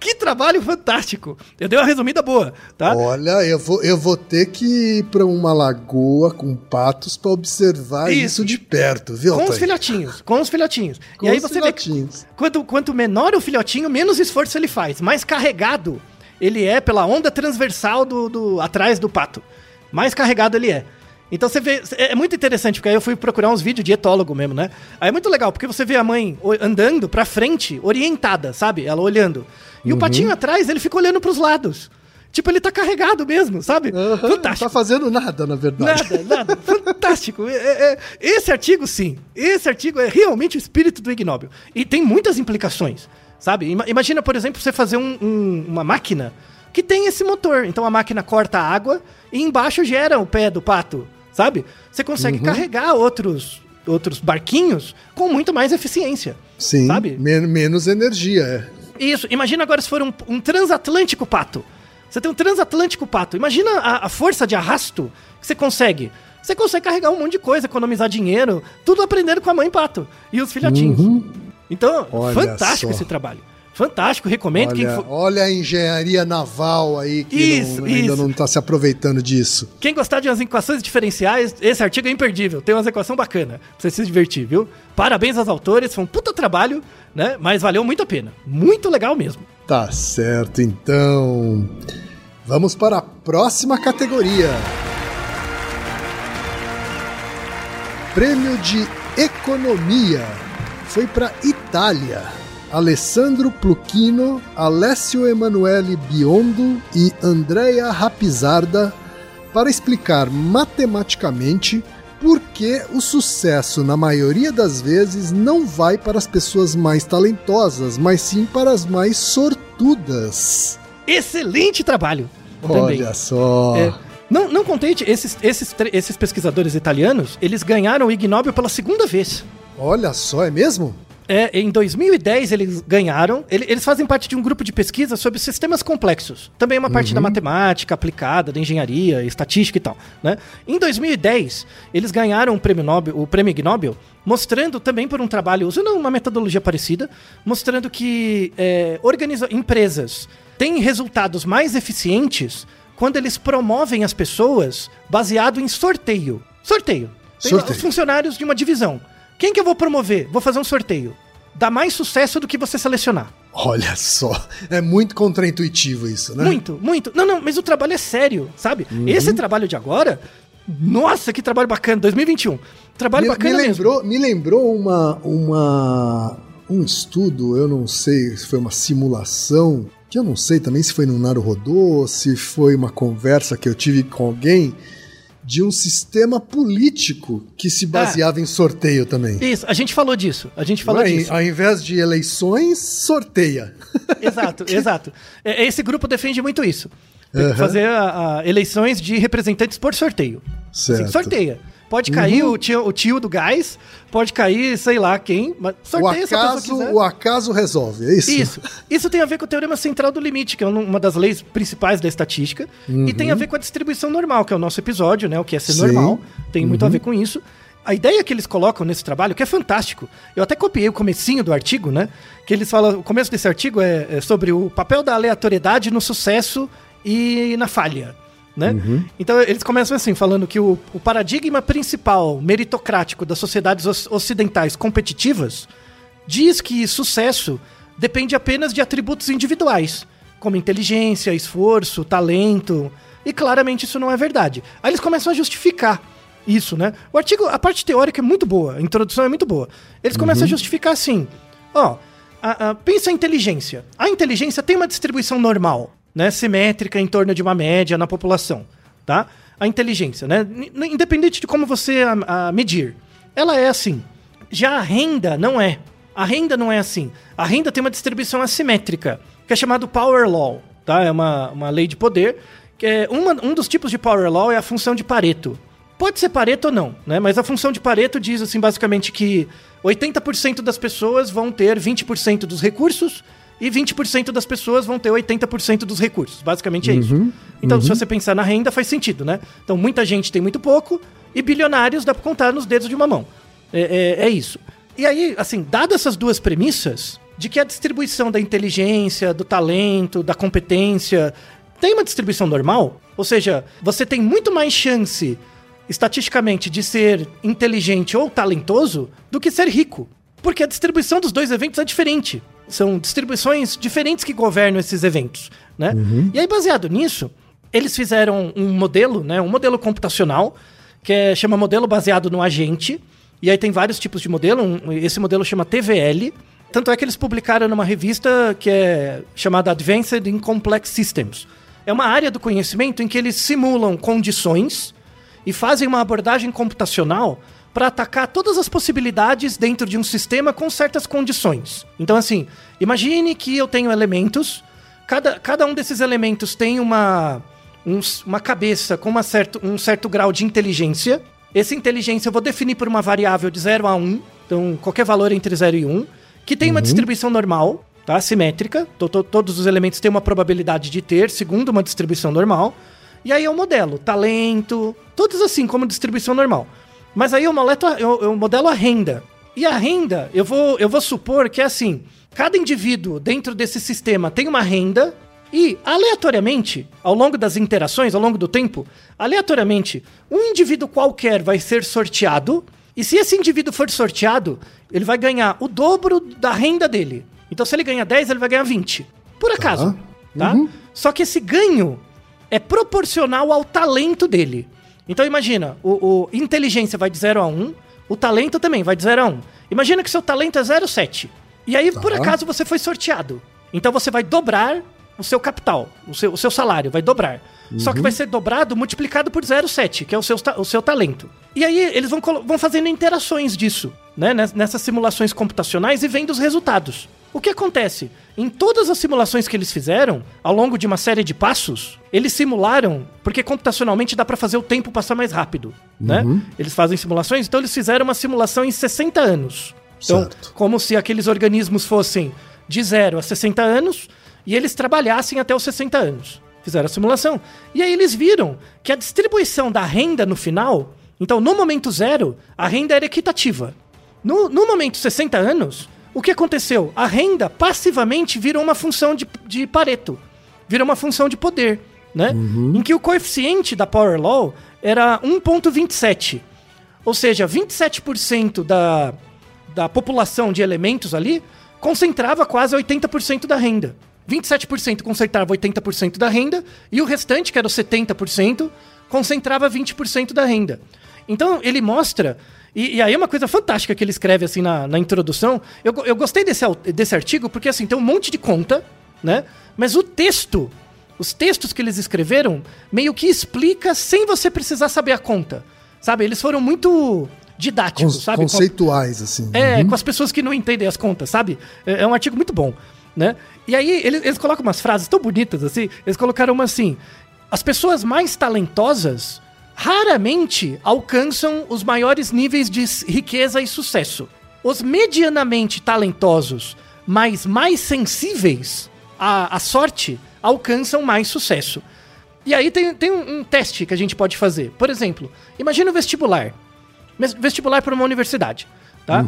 que trabalho fantástico. Eu dei uma resumida boa, tá? Olha, eu vou, eu vou ter que ir pra uma lagoa com patos pra observar Isso. isso, de perto, viu, Com os Antônio? filhotinhos, com os filhotinhos. Com e aí os você filhotinhos. vê que quanto, quanto menor o filhotinho, menos esforço ele faz. Mais carregado ele é pela onda transversal do, do atrás do pato. Mais carregado ele é. Então você vê, é muito interessante, porque aí eu fui procurar uns vídeos de etólogo mesmo, né? Aí é muito legal, porque você vê a mãe andando pra frente, orientada, sabe? Ela olhando. E o patinho atrás, ele fica olhando pros lados. Tipo, ele tá carregado mesmo, sabe? Não Fantástico. tá fazendo nada, na verdade. Nada, nada. Fantástico. É, é, é, esse artigo, sim. Esse artigo é realmente o espírito do ignóbil. E tem muitas implicações, sabe? Ima- Imagina, por exemplo, você fazer um- um- uma máquina que tem esse motor. Então a máquina corta a água e embaixo gera o pé do pato, sabe? Você consegue Uhum. carregar outros, outros barquinhos com muito mais eficiência. Sim, Sabe? men- menos energia, é. Isso. Imagina agora se for um, um transatlântico pato. Você tem um transatlântico pato. Imagina a, a força de arrasto que você consegue. Você consegue carregar um monte de coisa, economizar dinheiro, tudo aprendendo com a mãe pato e os filhotinhos. Então, Uhum. Olha fantástico só. esse trabalho. Fantástico, recomendo. Olha, for- olha a engenharia naval aí que Isso, não- ainda isso. não tá se aproveitando disso. quem gostar de umas equações diferenciais, esse artigo é imperdível. Tem umas equações bacanas. Pra você se divertir, viu? Parabéns aos autores, foi um puta trabalho, né? Mas valeu muito a pena. Muito legal mesmo. Tá certo, então. Vamos para a próxima categoria. Prêmio de Economia foi para Itália. Alessandro Pluchino, Alessio Emanuele Biondo e Andrea Rapizarda para explicar matematicamente por que o sucesso, na maioria das vezes, não vai para as pessoas mais talentosas, mas sim para as mais sortudas. Excelente trabalho. também. Olha só. É, não, não contente, esses, esses, esses pesquisadores italianos, eles ganharam o Ig Nobel pela segunda vez. Olha só, é mesmo? É, em 2010 eles ganharam. Ele- Eles fazem parte de um grupo de pesquisa sobre sistemas complexos. Também é uma parte da matemática aplicada, da engenharia, estatística e tal. Né? Em 2010 eles ganharam o prêmio Nobel, o prêmio Ig Nobel, mostrando também por um trabalho usando uma metodologia parecida, mostrando que é, organiza- empresas têm resultados mais eficientes quando eles promovem as pessoas baseado em sorteio. Sorteio. Tem Sorteio. os funcionários de uma divisão. Quem que eu vou promover? Vou fazer um sorteio. Dá mais sucesso do que você selecionar. Olha só. É muito contraintuitivo isso, né? Muito, muito. Não, não, mas o trabalho é sério, sabe? Uhum. Esse trabalho de agora, nossa, que trabalho bacana, 2021. Trabalho me, bacana me mesmo. lembrou, me lembrou uma, uma um estudo, eu não sei se foi uma simulação, que eu não sei também se foi no Naruhodô, se foi uma conversa que eu tive com alguém de um sistema político que se baseava em sorteio também. Isso, a gente falou disso. A gente falou Ao- disso. Ao invés de eleições, sorteia. Exato, exato. É, Esse grupo defende muito isso. Aham. fazer a- a eleições de representantes por sorteio. Assim, Certo. sorteia. Pode cair o, tio, o tio do gás, pode cair, sei lá quem, mas O sorteia se a pessoa o acaso resolve, é isso? Isso. Isso tem a ver com o teorema central do limite, que é um- uma das leis principais da estatística, e tem a ver com a distribuição normal, que é o nosso episódio, né? O que é ser Sim. normal, tem muito a ver com isso. A ideia que eles colocam nesse trabalho, que é fantástico, eu até copiei o comecinho do artigo, né? Que eles falam, o começo desse artigo é, é sobre o papel da aleatoriedade no sucesso e na falha. Né? Então eles começam assim, falando que o, o paradigma principal meritocrático das sociedades oc- ocidentais competitivas diz que sucesso depende apenas de atributos individuais, como inteligência, esforço, talento. E claramente isso não é verdade. Aí eles começam a justificar isso, né? O artigo, a parte teórica é muito boa, a introdução é muito boa. Eles começam a justificar assim: ó, a- a- pensa a inteligência. A inteligência tem uma distribuição normal, né? Simétrica em torno de uma média na população, tá? A inteligência, né? Independente de como você a- a medir, ela é assim. Já a renda não é. A renda não é assim. A renda tem uma distribuição assimétrica, que é chamado Power Law, tá? É uma, uma lei de poder. Que é uma, um dos tipos de Power Law é a função de Pareto. Pode ser Pareto ou não, né? Mas a função de Pareto diz assim basicamente que 80% das pessoas vão ter 20% dos recursos e 20% das pessoas vão ter 80% dos recursos. Basicamente é isso. Então, se você pensar na renda, faz sentido, né? Então, muita gente tem muito pouco e bilionários dá pra contar nos dedos de uma mão. É, é- é isso. E aí, assim, dadas essas duas premissas, de que a distribuição da inteligência, do talento, da competência tem uma distribuição normal, ou seja, você tem muito mais chance estatisticamente de ser inteligente ou talentoso do que ser rico. Porque a distribuição dos dois eventos é diferente. São distribuições diferentes que governam esses eventos, né? E aí, baseado nisso, eles fizeram um modelo, né? Um modelo computacional, que é, chama modelo baseado no agente. E aí tem vários tipos de modelo. um- esse modelo chama TVL. Tanto é que eles publicaram numa revista que é chamada Advanced in Complex Systems. é uma área do conhecimento em que eles simulam condições e fazem uma abordagem computacional para atacar todas as possibilidades dentro de um sistema com certas condições. Então, assim, imagine que eu tenho elementos, cada, cada um desses elementos tem uma, um- uma cabeça com uma certo, um certo grau de inteligência. Essa inteligência eu vou definir por uma variável de 0 a 1, então qualquer valor entre 0 e 1, que tem uma distribuição normal, tá? Simétrica. To- to- todos os elementos têm uma probabilidade de ter, segundo uma distribuição normal. E aí eu modelo talento, todos assim, como distribuição normal. Mas aí eu, moleto, eu, eu modelo a renda. E a renda, eu vou, eu vou supor que é assim: cada indivíduo dentro desse sistema tem uma renda. E, aleatoriamente, ao longo das interações, ao longo do tempo, aleatoriamente, um indivíduo qualquer vai ser sorteado. E se esse indivíduo for sorteado, ele vai ganhar o dobro da renda dele. Então, se ele ganha 10, ele vai ganhar 20. Por acaso. Tá? Só que esse ganho é proporcional ao talento dele. Então imagina, o, o inteligência vai de 0 a 1, um, o talento também vai de 0 a 1. Um. Imagina que seu talento é 0,7. E aí, por acaso, você foi sorteado. Então você vai dobrar o seu capital, o seu, o seu salário, vai dobrar. Só que vai ser dobrado multiplicado por 0,7, que é o seu, o seu talento. E aí eles vão, vão fazendo interações disso, né? nes- Nessas simulações computacionais e vendo os resultados. O que acontece? Em todas as simulações que eles fizeram, ao longo de uma série de passos, eles simularam, porque computacionalmente dá pra fazer o tempo passar mais rápido, né? Eles fazem simulações, então eles fizeram uma simulação em 60 anos. Então, Certo. como se aqueles organismos fossem de 0 a 60 anos e eles trabalhassem até os 60 anos. Fizeram a simulação. E aí eles viram que a distribuição da renda no final, então no momento zero, a renda era equitativa. No, no momento 60 anos, o que aconteceu? A renda passivamente virou uma função de, de Pareto. Virou uma função de poder, né? Em que o coeficiente da Power Law era 1.27. Ou seja, 27% da, da população de elementos ali concentrava quase 80% da renda. 27% concentrava 80% da renda e o restante, que era os 70%, concentrava 20% da renda. Então ele mostra, e, e aí é uma coisa fantástica que ele escreve assim na, na introdução. Eu, eu gostei desse, desse artigo porque assim tem um monte de conta, né? Mas o texto, os textos que eles escreveram, meio que explica sem você precisar saber a conta. Sabe? Eles foram muito didáticos, Con- sabe? Conceituais, assim. é, com as pessoas que não entendem as contas, sabe? É, é um artigo muito bom, né? E aí eles, eles colocam umas frases tão bonitas assim. Eles colocaram uma assim: as pessoas mais talentosas raramente alcançam os maiores níveis de riqueza e sucesso. Os medianamente talentosos, mas mais sensíveis à, à sorte, alcançam mais sucesso. E aí tem, tem um, um teste que a gente pode fazer. Por exemplo, imagina o vestibular. Vestibular para uma universidade, tá?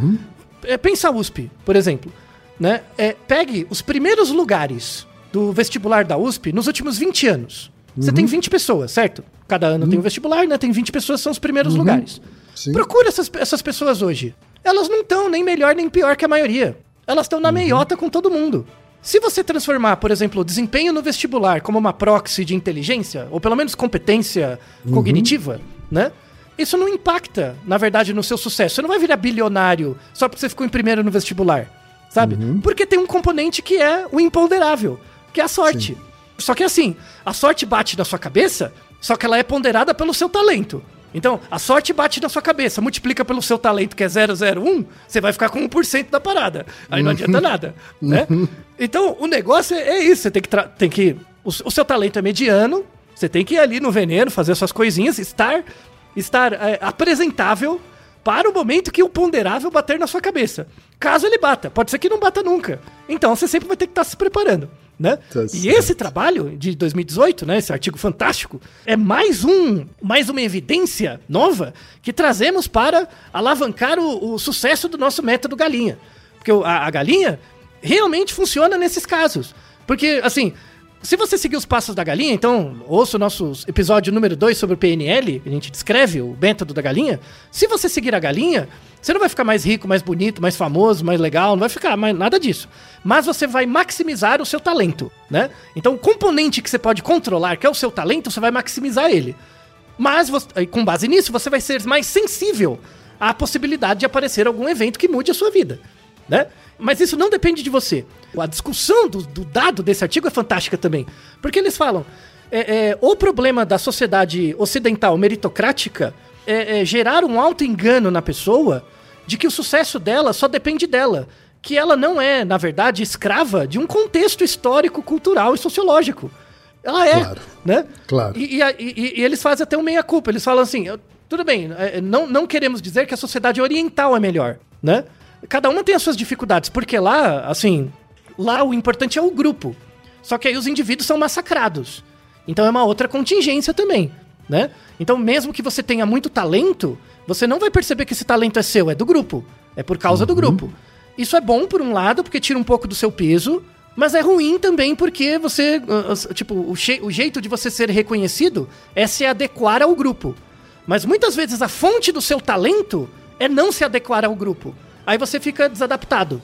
É, pensa a USP, por exemplo. Né? É, pegue os primeiros lugares do vestibular da USP nos últimos 20 anos. Você tem 20 pessoas, certo? Cada ano tem um vestibular, né? Tem 20 pessoas, são os primeiros lugares. Sim. Procura essas, essas pessoas hoje. Elas não estão nem melhor nem pior que a maioria. Elas estão na meiota com todo mundo. Se você transformar, por exemplo, o desempenho no vestibular como uma proxy de inteligência, ou pelo menos competência cognitiva, né? Isso não impacta, na verdade, no seu sucesso. Você não vai virar bilionário só porque você ficou em primeiro no vestibular, sabe? Porque tem um componente que é o imponderável, que é a sorte. Só que assim, a sorte bate na sua cabeça, só que ela é ponderada pelo seu talento. Então, a sorte bate na sua cabeça, multiplica pelo seu talento, que é 001, você vai ficar com 1% da parada. Aí não adianta nada, né? Então, o negócio é, é isso, você tem que... Tem que o, o seu talento é mediano, você tem que ir ali no veneno, fazer suas coisinhas, estar, estar é, apresentável para o momento que o ponderável bater na sua cabeça. Caso ele bata, pode ser que não bata nunca. Então, você sempre vai ter que estar se preparando. Né? Tá e esse trabalho de 2018, né, esse artigo fantástico, é mais um, mais uma evidência nova que trazemos para alavancar o, o sucesso do nosso método galinha. Porque a, a galinha realmente funciona nesses casos. Porque, assim, se você seguir os passos da galinha, então ouça o nosso episódio número 2 sobre o PNL, a gente descreve o método da galinha. Se você seguir a galinha, você não vai ficar mais rico, mais bonito, mais famoso, mais legal, não vai ficar mais nada disso. Mas você vai maximizar o seu talento, né? Então, o componente que você pode controlar, que é o seu talento, você vai maximizar ele. Mas, você- com base nisso, você vai ser mais sensível à possibilidade de aparecer algum evento que mude a sua vida, né? Mas isso não depende de você. A discussão do, do dado desse artigo é fantástica também. Porque eles falam, é, é, o problema da sociedade ocidental meritocrática é, é gerar um alto engano na pessoa de que o sucesso dela só depende dela. Que ela não é, na verdade, escrava de um contexto histórico, cultural e sociológico. Ela é, Claro. né? Claro. E, e, e- e eles fazem até um meia-culpa. Eles falam assim, tudo bem, é, não, não queremos dizer que a sociedade oriental é melhor, né? Cada uma tem as suas dificuldades, porque lá, assim, lá o importante é o grupo. Só que aí os indivíduos são massacrados. Então é uma outra contingência também, né? Então mesmo que você tenha muito talento, você não vai perceber que esse talento é seu, é do grupo. É por causa do grupo. Isso é bom por um lado, porque tira um pouco do seu peso, mas é ruim também porque você, ah, ah, tipo, o, o jeito de você ser reconhecido é se adequar ao grupo. Mas muitas vezes a fonte do seu talento é não se adequar ao grupo. Aí você fica desadaptado.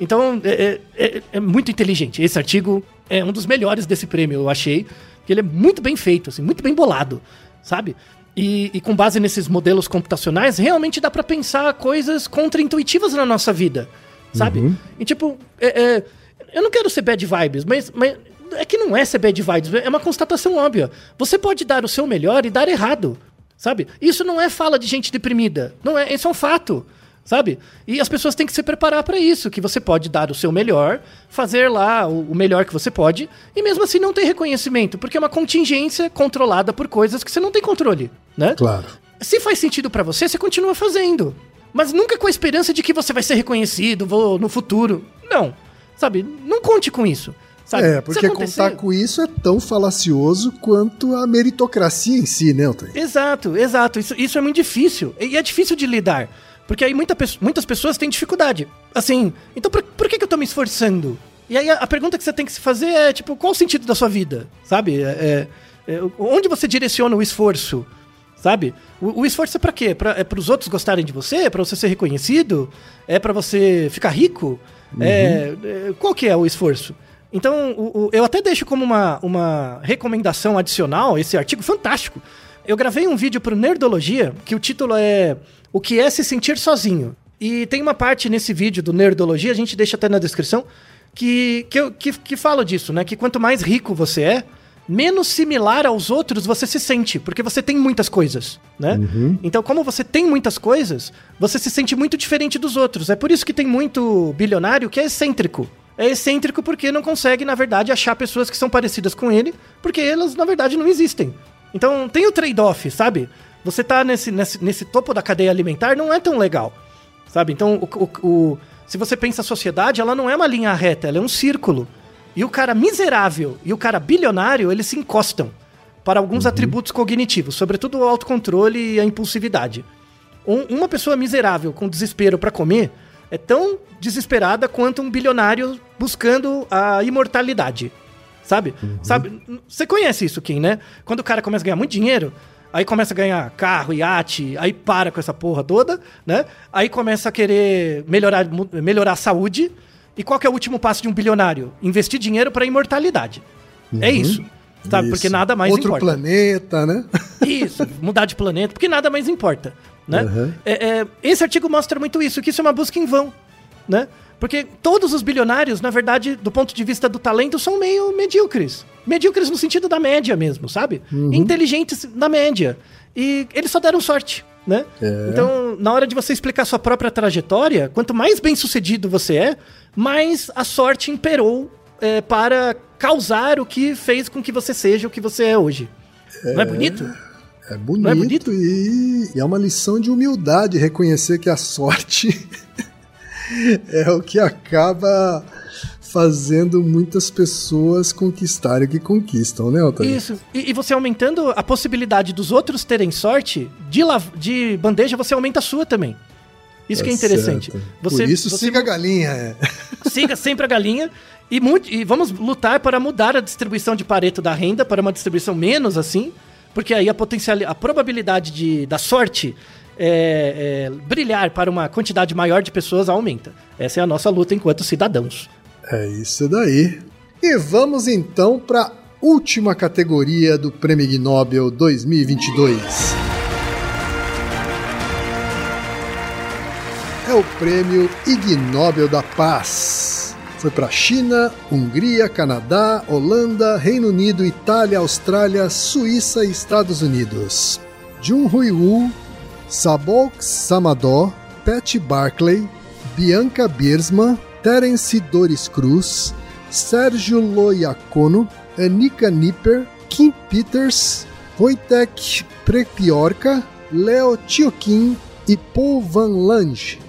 Então, é, é- é- é muito inteligente. Esse artigo é um dos melhores desse prêmio, eu achei. Que ele é muito bem feito, assim, muito bem bolado, sabe? E, e com base nesses modelos computacionais, realmente dá pra pensar coisas contra-intuitivas na nossa vida, sabe? E tipo, é- é, eu não quero ser bad vibes, mas, mas é que não é ser bad vibes, é uma constatação óbvia. Você pode dar o seu melhor e dar errado, sabe? Isso não é fala de gente deprimida, não é, isso é um fato sabe? E as pessoas têm que se preparar para isso, que você pode dar o seu melhor, fazer lá o, melhor que você pode, e mesmo assim não ter reconhecimento, porque é uma contingência controlada por coisas que você não tem controle, né? Claro. Se faz sentido pra você, você continua fazendo. Mas nunca com a esperança de que você vai ser reconhecido vou, no futuro. Não. Sabe? Não conte com isso. Sabe? É, porque acontecer- contar com isso é tão falacioso quanto a meritocracia em si, né, Altair? Exato, exato. Isso, isso é muito difícil. E é difícil de lidar. Porque aí muita muitas pessoas têm dificuldade. Assim, então por, por que, que eu tô me esforçando? E aí a, a pergunta que você tem que se fazer é, tipo, qual o sentido da sua vida? Sabe? É, é, é, onde você direciona o esforço? Sabe? O, o esforço é pra quê? Pra, é pros outros gostarem de você? É pra você ser reconhecido? É pra você ficar rico? É, é, qual que é o esforço? Então, o- o- eu até deixo como uma, uma recomendação adicional esse artigo fantástico. Eu gravei um vídeo pro Nerdologia, que o título é O que é se sentir sozinho. E tem uma parte nesse vídeo do Nerdologia, a gente deixa até na descrição, que, que, eu- que, que fala disso, né? Que quanto mais rico você é, menos similar aos outros você se sente, porque você tem muitas coisas, né? Então, como você tem muitas coisas, você se sente muito diferente dos outros. É por isso que tem muito bilionário que é excêntrico. É excêntrico porque não consegue, na verdade, achar pessoas que são parecidas com ele, porque elas, na verdade, não existem. Então, tem o trade-off, sabe? Você tá nesse, nesse, nesse topo da cadeia alimentar, não é tão legal. Sabe? Então, o, o- o- se você pensa a sociedade, ela não é uma linha reta, ela é um círculo. E o cara miserável e o cara bilionário, eles se encostam para alguns atributos cognitivos, sobretudo o autocontrole e a impulsividade. Um- uma pessoa miserável com desespero para comer é tão desesperada quanto um bilionário buscando a imortalidade. Sabe? Sabe? Você conhece isso, Kim, né? Quando o cara começa a ganhar muito dinheiro, aí começa a ganhar carro, iate, aí para com essa porra toda, né? Aí começa a querer melhorar, melhorar a saúde. E qual que é o último passo de um bilionário? Investir dinheiro para imortalidade. É isso. Sabe? Porque Isso. nada mais Outro importa. planeta, né? Isso, mudar de planeta, porque nada mais importa, né? Uhum. É, é, esse artigo mostra muito isso, que isso é uma busca em vão, né? Porque todos os bilionários, na verdade, do ponto de vista do talento, são meio medíocres. Medíocres no sentido da média mesmo, sabe? Inteligentes na média. E eles só deram sorte, né? Então, na hora de você explicar sua própria trajetória, quanto mais bem sucedido você é, mais a sorte imperou é, para causar o que fez com que você seja o que você é hoje. Não é bonito? É bonito, Não é bonito? E, e é uma lição de humildade reconhecer que a sorte é o que acaba fazendo muitas pessoas conquistarem o que conquistam, né, Altair? Isso. E, e você aumentando a possibilidade dos outros terem sorte, de, de bandeja você aumenta a sua também. Isso que é Tá interessante. Você, Por isso, você siga a galinha. é. siga sempre a galinha e, mu- e vamos lutar para mudar a distribuição de Pareto da renda para uma distribuição menos assim, porque aí a potencial, a probabilidade de, da sorte é, é, brilhar para uma quantidade maior de pessoas aumenta. Essa é a nossa luta enquanto cidadãos. É isso daí. E vamos então para última categoria do Prêmio Nobel 2022. É o Prêmio Ig Nobel da Paz. Foi para China, Hungria, Canadá, Holanda, Reino Unido, Itália, Austrália, Suíça e Estados Unidos. Jun Hui Wu, Sabok Samador, Pat Barclay, Bianca Biersma, Terence Doris Cruz, Sérgio Loiacono, Anika Nipper, Kim Peters, Wojtek Prepiorka, Leo Tiokin e Paul Van Lange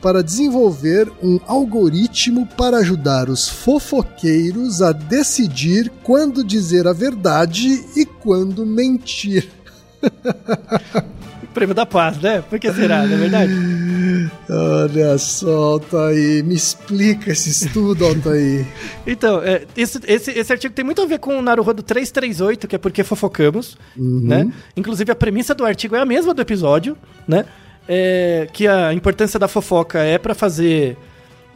para desenvolver um algoritmo para ajudar os fofoqueiros a decidir quando dizer a verdade e quando mentir. Prêmio da paz, né? Por que será, não é verdade? Olha só, Altair, me explica esse estudo, Altair. Então, é, esse, esse, esse artigo tem muito a ver com o Naruhodo 338, que é porque fofocamos, né? Inclusive, a premissa do artigo é a mesma do episódio, né? É, que a importância da fofoca é para fazer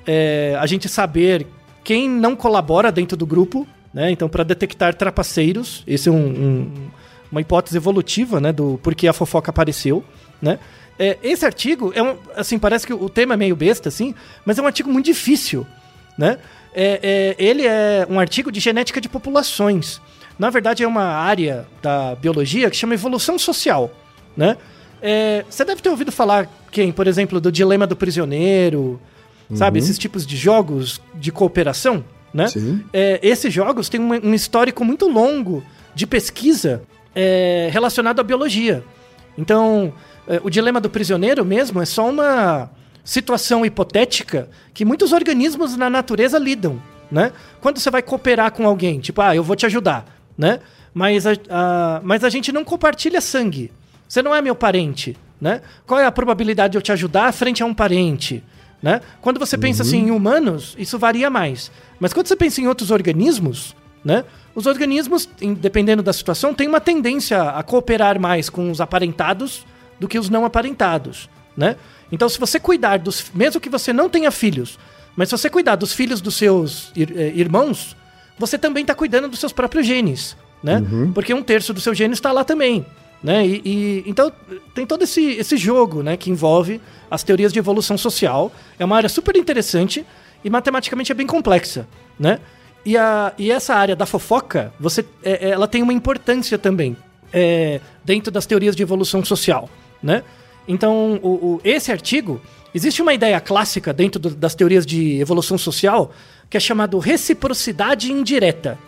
é, a gente saber quem não colabora dentro do grupo, né? Então, para detectar trapaceiros, esse é um, um, uma hipótese evolutiva, né? Do porquê a fofoca apareceu, né? É, esse artigo é um, assim, parece que o tema é meio besta, assim, mas é um artigo muito difícil, né? É, é, ele é um artigo de genética de populações. Na verdade, é uma área da biologia que chama evolução social, né? É, você deve ter ouvido falar, quem, por exemplo, do dilema do prisioneiro, sabe? Esses tipos de jogos de cooperação, né? É, esses jogos têm um, um histórico muito longo de pesquisa é, relacionado à biologia. Então, é, o dilema do prisioneiro mesmo é só uma situação hipotética que muitos organismos na natureza lidam, né? Quando você vai cooperar com alguém, tipo, ah, eu vou te ajudar, né? Mas a, a- mas a gente não compartilha sangue. Você não é meu parente, né? Qual é a probabilidade de eu te ajudar frente a um parente, né? Quando você pensa assim em humanos, isso varia mais. Mas quando você pensa em outros organismos, né? Os organismos, dependendo da situação, têm uma tendência a cooperar mais com os aparentados do que os não aparentados, né? Então, se você cuidar dos, mesmo que você não tenha filhos, mas se você cuidar dos filhos dos seus ir- eh, irmãos, você também está cuidando dos seus próprios genes, né? Porque um terço do seu gene está lá também, né? E, e- então tem todo esse, esse jogo, né, que envolve as teorias de evolução social. É uma área super interessante e matematicamente é bem complexa, né? E, a, e essa área da fofoca, você, é- é- ela tem uma importância também é, dentro das teorias de evolução social, né? Então, o, o- esse artigo, existe uma ideia clássica dentro do- das teorias de evolução social que é chamado reciprocidade indireta.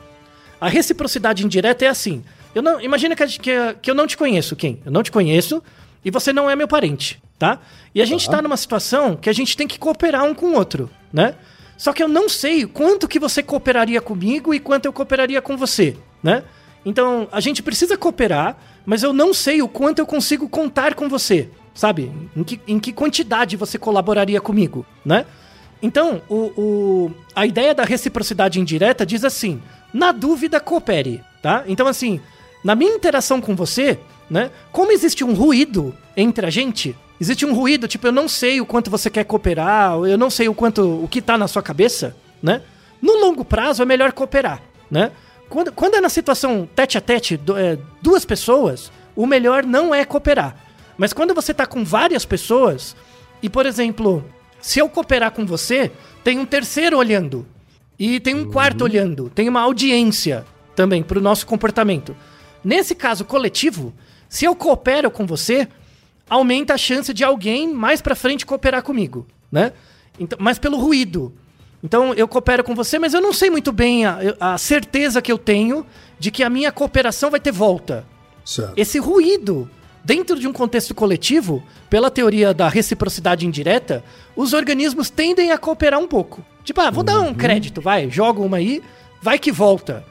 A reciprocidade indireta é assim. Eu não, imagina que, que, que eu não te conheço, quem? Eu não te conheço e você não é meu parente, tá? E a gente tá numa situação que a gente tem que cooperar um com o outro, né? Só que eu não sei quanto que você cooperaria comigo e quanto eu cooperaria com você, né? Então, a gente precisa cooperar, mas eu não sei o quanto eu consigo contar com você, sabe? Em que, em que quantidade você colaboraria comigo, né? Então, o, o- a ideia da reciprocidade indireta diz assim: na dúvida, coopere, tá? Então, assim, na minha interação com você, né? Como existe um ruído entre a gente, existe um ruído, tipo, eu não sei o quanto você quer cooperar, eu não sei o quanto, o que tá na sua cabeça, né? No longo prazo é melhor cooperar, né? Quando, quando é na situação tete a tete, do- é, duas pessoas, o melhor não é cooperar. Mas quando você tá com várias pessoas, e por exemplo, se eu cooperar com você, tem um terceiro olhando. E tem um quarto olhando. Tem uma audiência também pro nosso comportamento. Nesse caso coletivo, se eu coopero com você, aumenta a chance de alguém mais pra frente cooperar comigo, né? Então, mas pelo ruído. Então eu coopero com você, mas eu não sei muito bem a, a certeza que eu tenho de que a minha cooperação vai ter volta. Certo. Esse ruído, dentro de um contexto coletivo, pela teoria da reciprocidade indireta, os organismos tendem a cooperar um pouco. Tipo, ah, vou dar um crédito, vai, joga uma aí, vai que volta.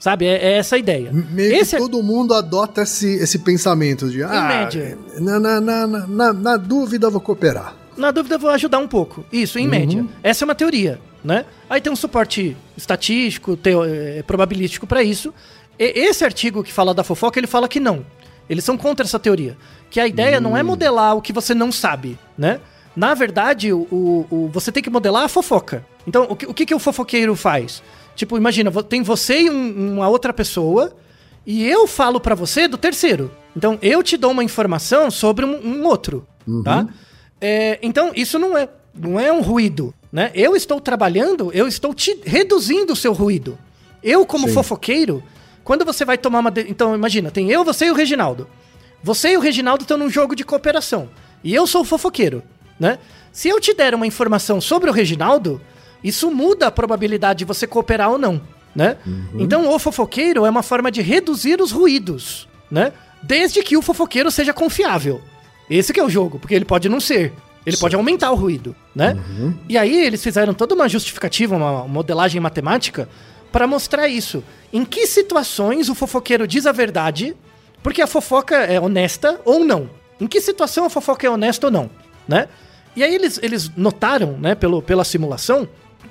Sabe? É, é essa a ideia. Meio Esse que é- todo mundo adota esse, esse pensamento de ah, média. Na, na, na, na- na- dúvida eu vou cooperar. Na dúvida, eu vou ajudar um pouco. Isso, em média. Essa é uma teoria, né? Aí tem um suporte estatístico, teo- eh, probabilístico pra isso. E- esse artigo que fala da fofoca, ele fala que não. Eles são contra essa teoria. Que a ideia não é modelar o que você não sabe, né? Na verdade, o, o- o- você tem que modelar a fofoca. Então, o que, o que, que o fofoqueiro faz? Tipo, imagina, tem você e um- uma outra pessoa, e eu falo pra você do terceiro. Então, eu te dou uma informação sobre um, um outro, tá? É, então, isso não é, não é um ruído. Né? Eu estou trabalhando, eu estou te reduzindo o seu ruído. Eu, como Sim. fofoqueiro, quando você vai tomar uma. de- Então, imagina, tem eu, você e o Reginaldo. Você e o Reginaldo estão num jogo de cooperação. E eu sou o fofoqueiro, né? Se eu te der uma informação sobre o Reginaldo, isso muda a probabilidade de você cooperar ou não, né? Então, o fofoqueiro é uma forma de reduzir os ruídos, né? Desde que o fofoqueiro seja confiável. Esse que é o jogo, porque ele pode não ser. Ele pode aumentar o ruído, né? E aí eles fizeram toda uma justificativa, uma modelagem matemática para mostrar isso. Em que situações o fofoqueiro diz a verdade, porque a fofoca é honesta ou não. Em que situação a fofoca é honesta ou não, né? E aí eles, eles notaram, né, pelo, pela simulação,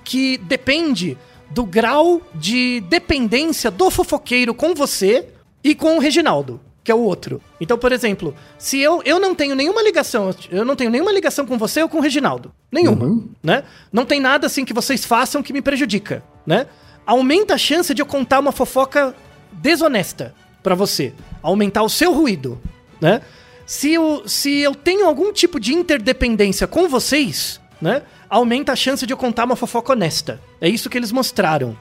que depende do grau de dependência do fofoqueiro com você e com o Reginaldo, que é o outro. Então, por exemplo, se eu, eu não tenho nenhuma ligação, eu não tenho nenhuma ligação com você ou com o Reginaldo. Nenhuma, né? Não tem nada assim que vocês façam que me prejudica, né? Aumenta a chance de eu contar uma fofoca desonesta pra você. Aumentar o seu ruído, né? Se eu, se eu tenho algum tipo de interdependência com vocês, né? Aumenta a chance de eu contar uma fofoca honesta. É isso que eles mostraram,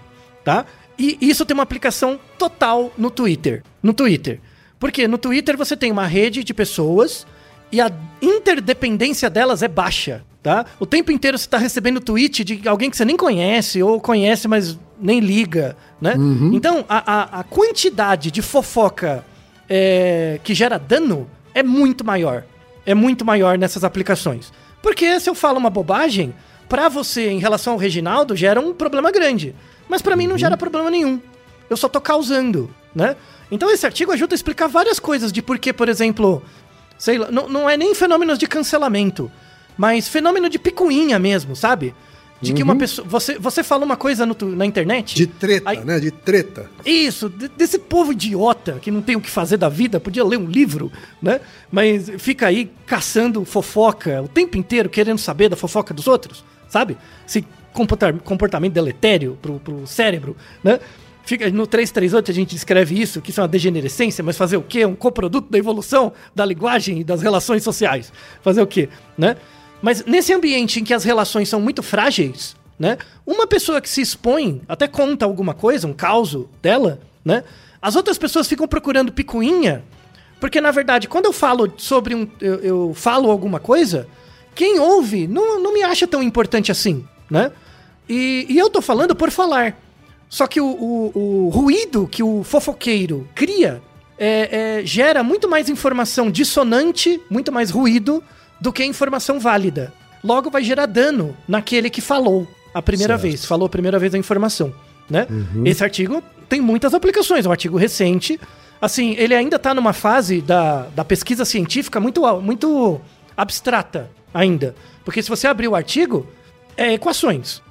tá? E isso tem uma aplicação total no Twitter. No Twitter. Porque no Twitter você tem uma rede de pessoas e a interdependência delas é baixa, tá? O tempo inteiro você tá recebendo tweet de alguém que você nem conhece ou conhece, mas nem liga, né? Então, a, a, a quantidade de fofoca é, que gera dano é muito maior. É muito maior nessas aplicações. Porque se eu falo uma bobagem, pra você em relação ao Reginaldo gera um problema grande. Mas pra mim não gera problema nenhum. Eu só tô causando, né? Então esse artigo ajuda a explicar várias coisas de por que, por exemplo, sei lá, não, não é nem fenômenos de cancelamento, mas fenômeno de picuinha mesmo, sabe? De que uma pessoa. Você, você fala uma coisa no na internet. De treta, Aí- né? De treta. Isso, de- desse povo idiota que não tem o que fazer da vida, podia ler um livro, né? Mas fica aí caçando fofoca o tempo inteiro, querendo saber da fofoca dos outros, sabe? Esse comportar- comportamento deletério pro, pro cérebro, né? Fica, no 338 a gente descreve isso, que isso é uma degenerescência, mas fazer o quê? Um coproduto da evolução da linguagem e das relações sociais. Fazer o quê, né? Mas nesse ambiente em que as relações são muito frágeis, né? Uma pessoa que se expõe, até conta alguma coisa, um caos dela, né? As outras pessoas ficam procurando picuinha, porque na verdade, quando eu falo sobre um. Eu, eu falo alguma coisa, quem ouve não, não me acha tão importante assim, né? E, e eu tô falando por falar. Só que o, o- o ruído que o fofoqueiro cria é- é, gera muito mais informação dissonante, muito mais ruído, do que informação válida. Logo vai gerar dano naquele que falou a primeira Certo. vez, falou a primeira vez a informação, né? Esse artigo tem muitas aplicações, é um artigo recente. Assim, ele ainda tá numa fase da, da pesquisa científica muito, muito abstrata ainda. Porque se você abrir o artigo, é equações.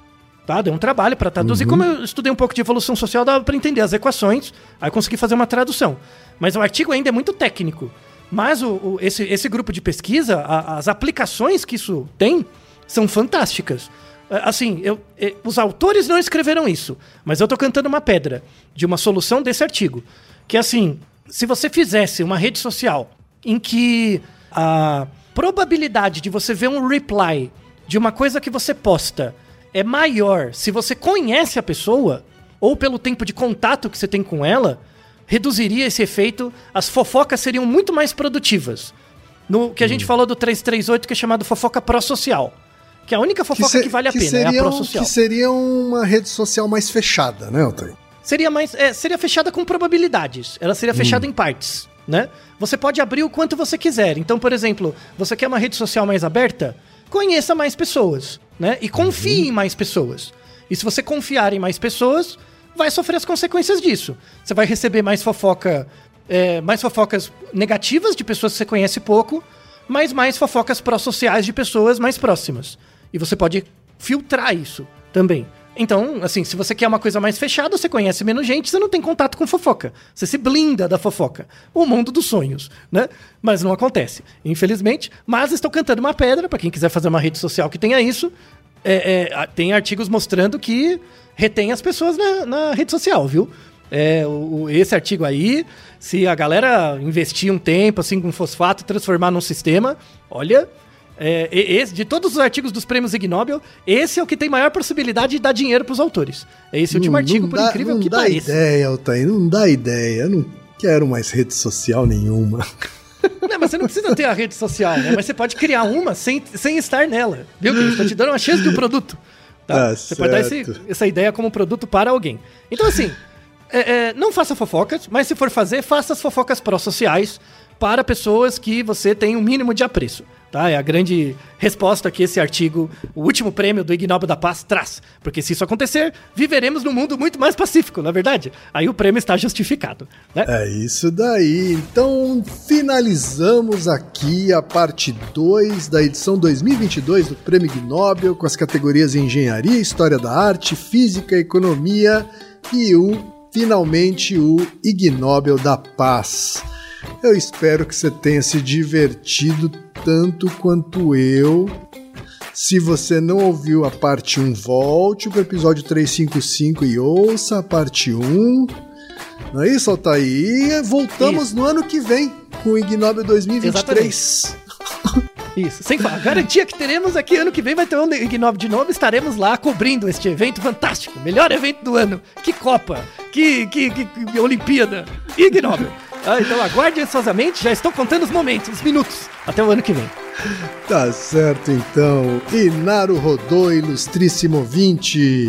Tá? Deu um trabalho para traduzir. Como eu estudei um pouco de evolução social, dava para entender as equações, aí eu consegui fazer uma tradução. Mas o artigo ainda é muito técnico. Mas o, o- esse, esse grupo de pesquisa, a- as aplicações que isso tem, são fantásticas. É, Assim, eu, é, os autores não escreveram isso, mas eu tô cantando uma pedra de uma solução desse artigo. Que assim, se você fizesse uma rede social em que a probabilidade de você ver um reply de uma coisa que você posta é maior se você conhece a pessoa, ou pelo tempo de contato que você tem com ela, reduziria esse efeito, as fofocas seriam muito mais produtivas. No que a gente falou do 338, que é chamado fofoca pró-social. Que é a única fofoca que, se- vale a pena, é a seria, pró-social. que seria uma rede social mais fechada, né, Otávio? Seria mais. é, seria fechada com probabilidades. Ela seria fechada em partes, né? Você pode abrir o quanto você quiser. Então, por exemplo, você quer uma rede social mais aberta? Conheça mais pessoas, né? E confie em mais pessoas. E se você confiar em mais pessoas, vai sofrer as consequências disso. Você vai receber mais fofoca. é, mais fofocas negativas de pessoas que você conhece pouco, mas mais fofocas pró-sociais de pessoas mais próximas. E você pode filtrar isso também. Então, assim, se você quer uma coisa mais fechada, você conhece menos gente, você não tem contato com fofoca. Você se blinda da fofoca. O mundo dos sonhos, né? Mas não acontece, infelizmente. Mas estou cantando uma pedra para quem quiser fazer uma rede social que tenha isso. É, é, tem artigos mostrando que retém as pessoas na, na rede social, viu? É, o, esse artigo aí, se a galera investir um tempo assim com fosfato transformar num sistema, olha, é, esse, de todos os artigos dos prêmios Ig Nobel, esse é o que tem maior possibilidade de dar dinheiro pros autores. É esse último Não- artigo, não por dá- incrível não que dá pareça. ideia, Altair, não dá ideia. Eu não quero mais rede social nenhuma. Não, mas você não precisa ter a rede social, né? Mas você pode criar uma sem, sem estar nela. Viu? Que Estou te dando uma chance de um produto. Tá você pode dar esse- certo. essa ideia como produto para alguém. Então, assim, é, é, não faça fofocas, mas se for fazer, faça as fofocas pró-sociais para pessoas que você tem um mínimo de apreço. Tá? É a grande resposta que esse artigo, o último prêmio do Ig Nobel da Paz, traz. Porque se isso acontecer, viveremos num mundo muito mais pacífico, na é verdade. Aí o prêmio está justificado. Né? É isso daí. Então, finalizamos aqui a parte 2 da edição 2022 do Prêmio Ig Nobel com as categorias Engenharia, História da Arte, Física, Economia e o finalmente o Ig Nobel da Paz. Eu espero que você tenha se divertido tanto quanto eu. Se você não ouviu a parte 1, volte para o episódio 355 e ouça a parte 1. Não é isso, Altair? Voltamos no ano que vem com o Ig Nobel 2023. Isso, sem falar. Garantia que teremos aqui ano que vem vai ter um Ig Nobel de novo. Estaremos lá cobrindo este evento fantástico. Melhor evento do ano. Que Copa, que, que, que- que Olimpíada. Ig Nobel. Ah, então aguarde ansiosamente, já estou contando os momentos, os minutos, até o ano que vem. Tá certo então. Inaro Rodô, ilustríssimo 20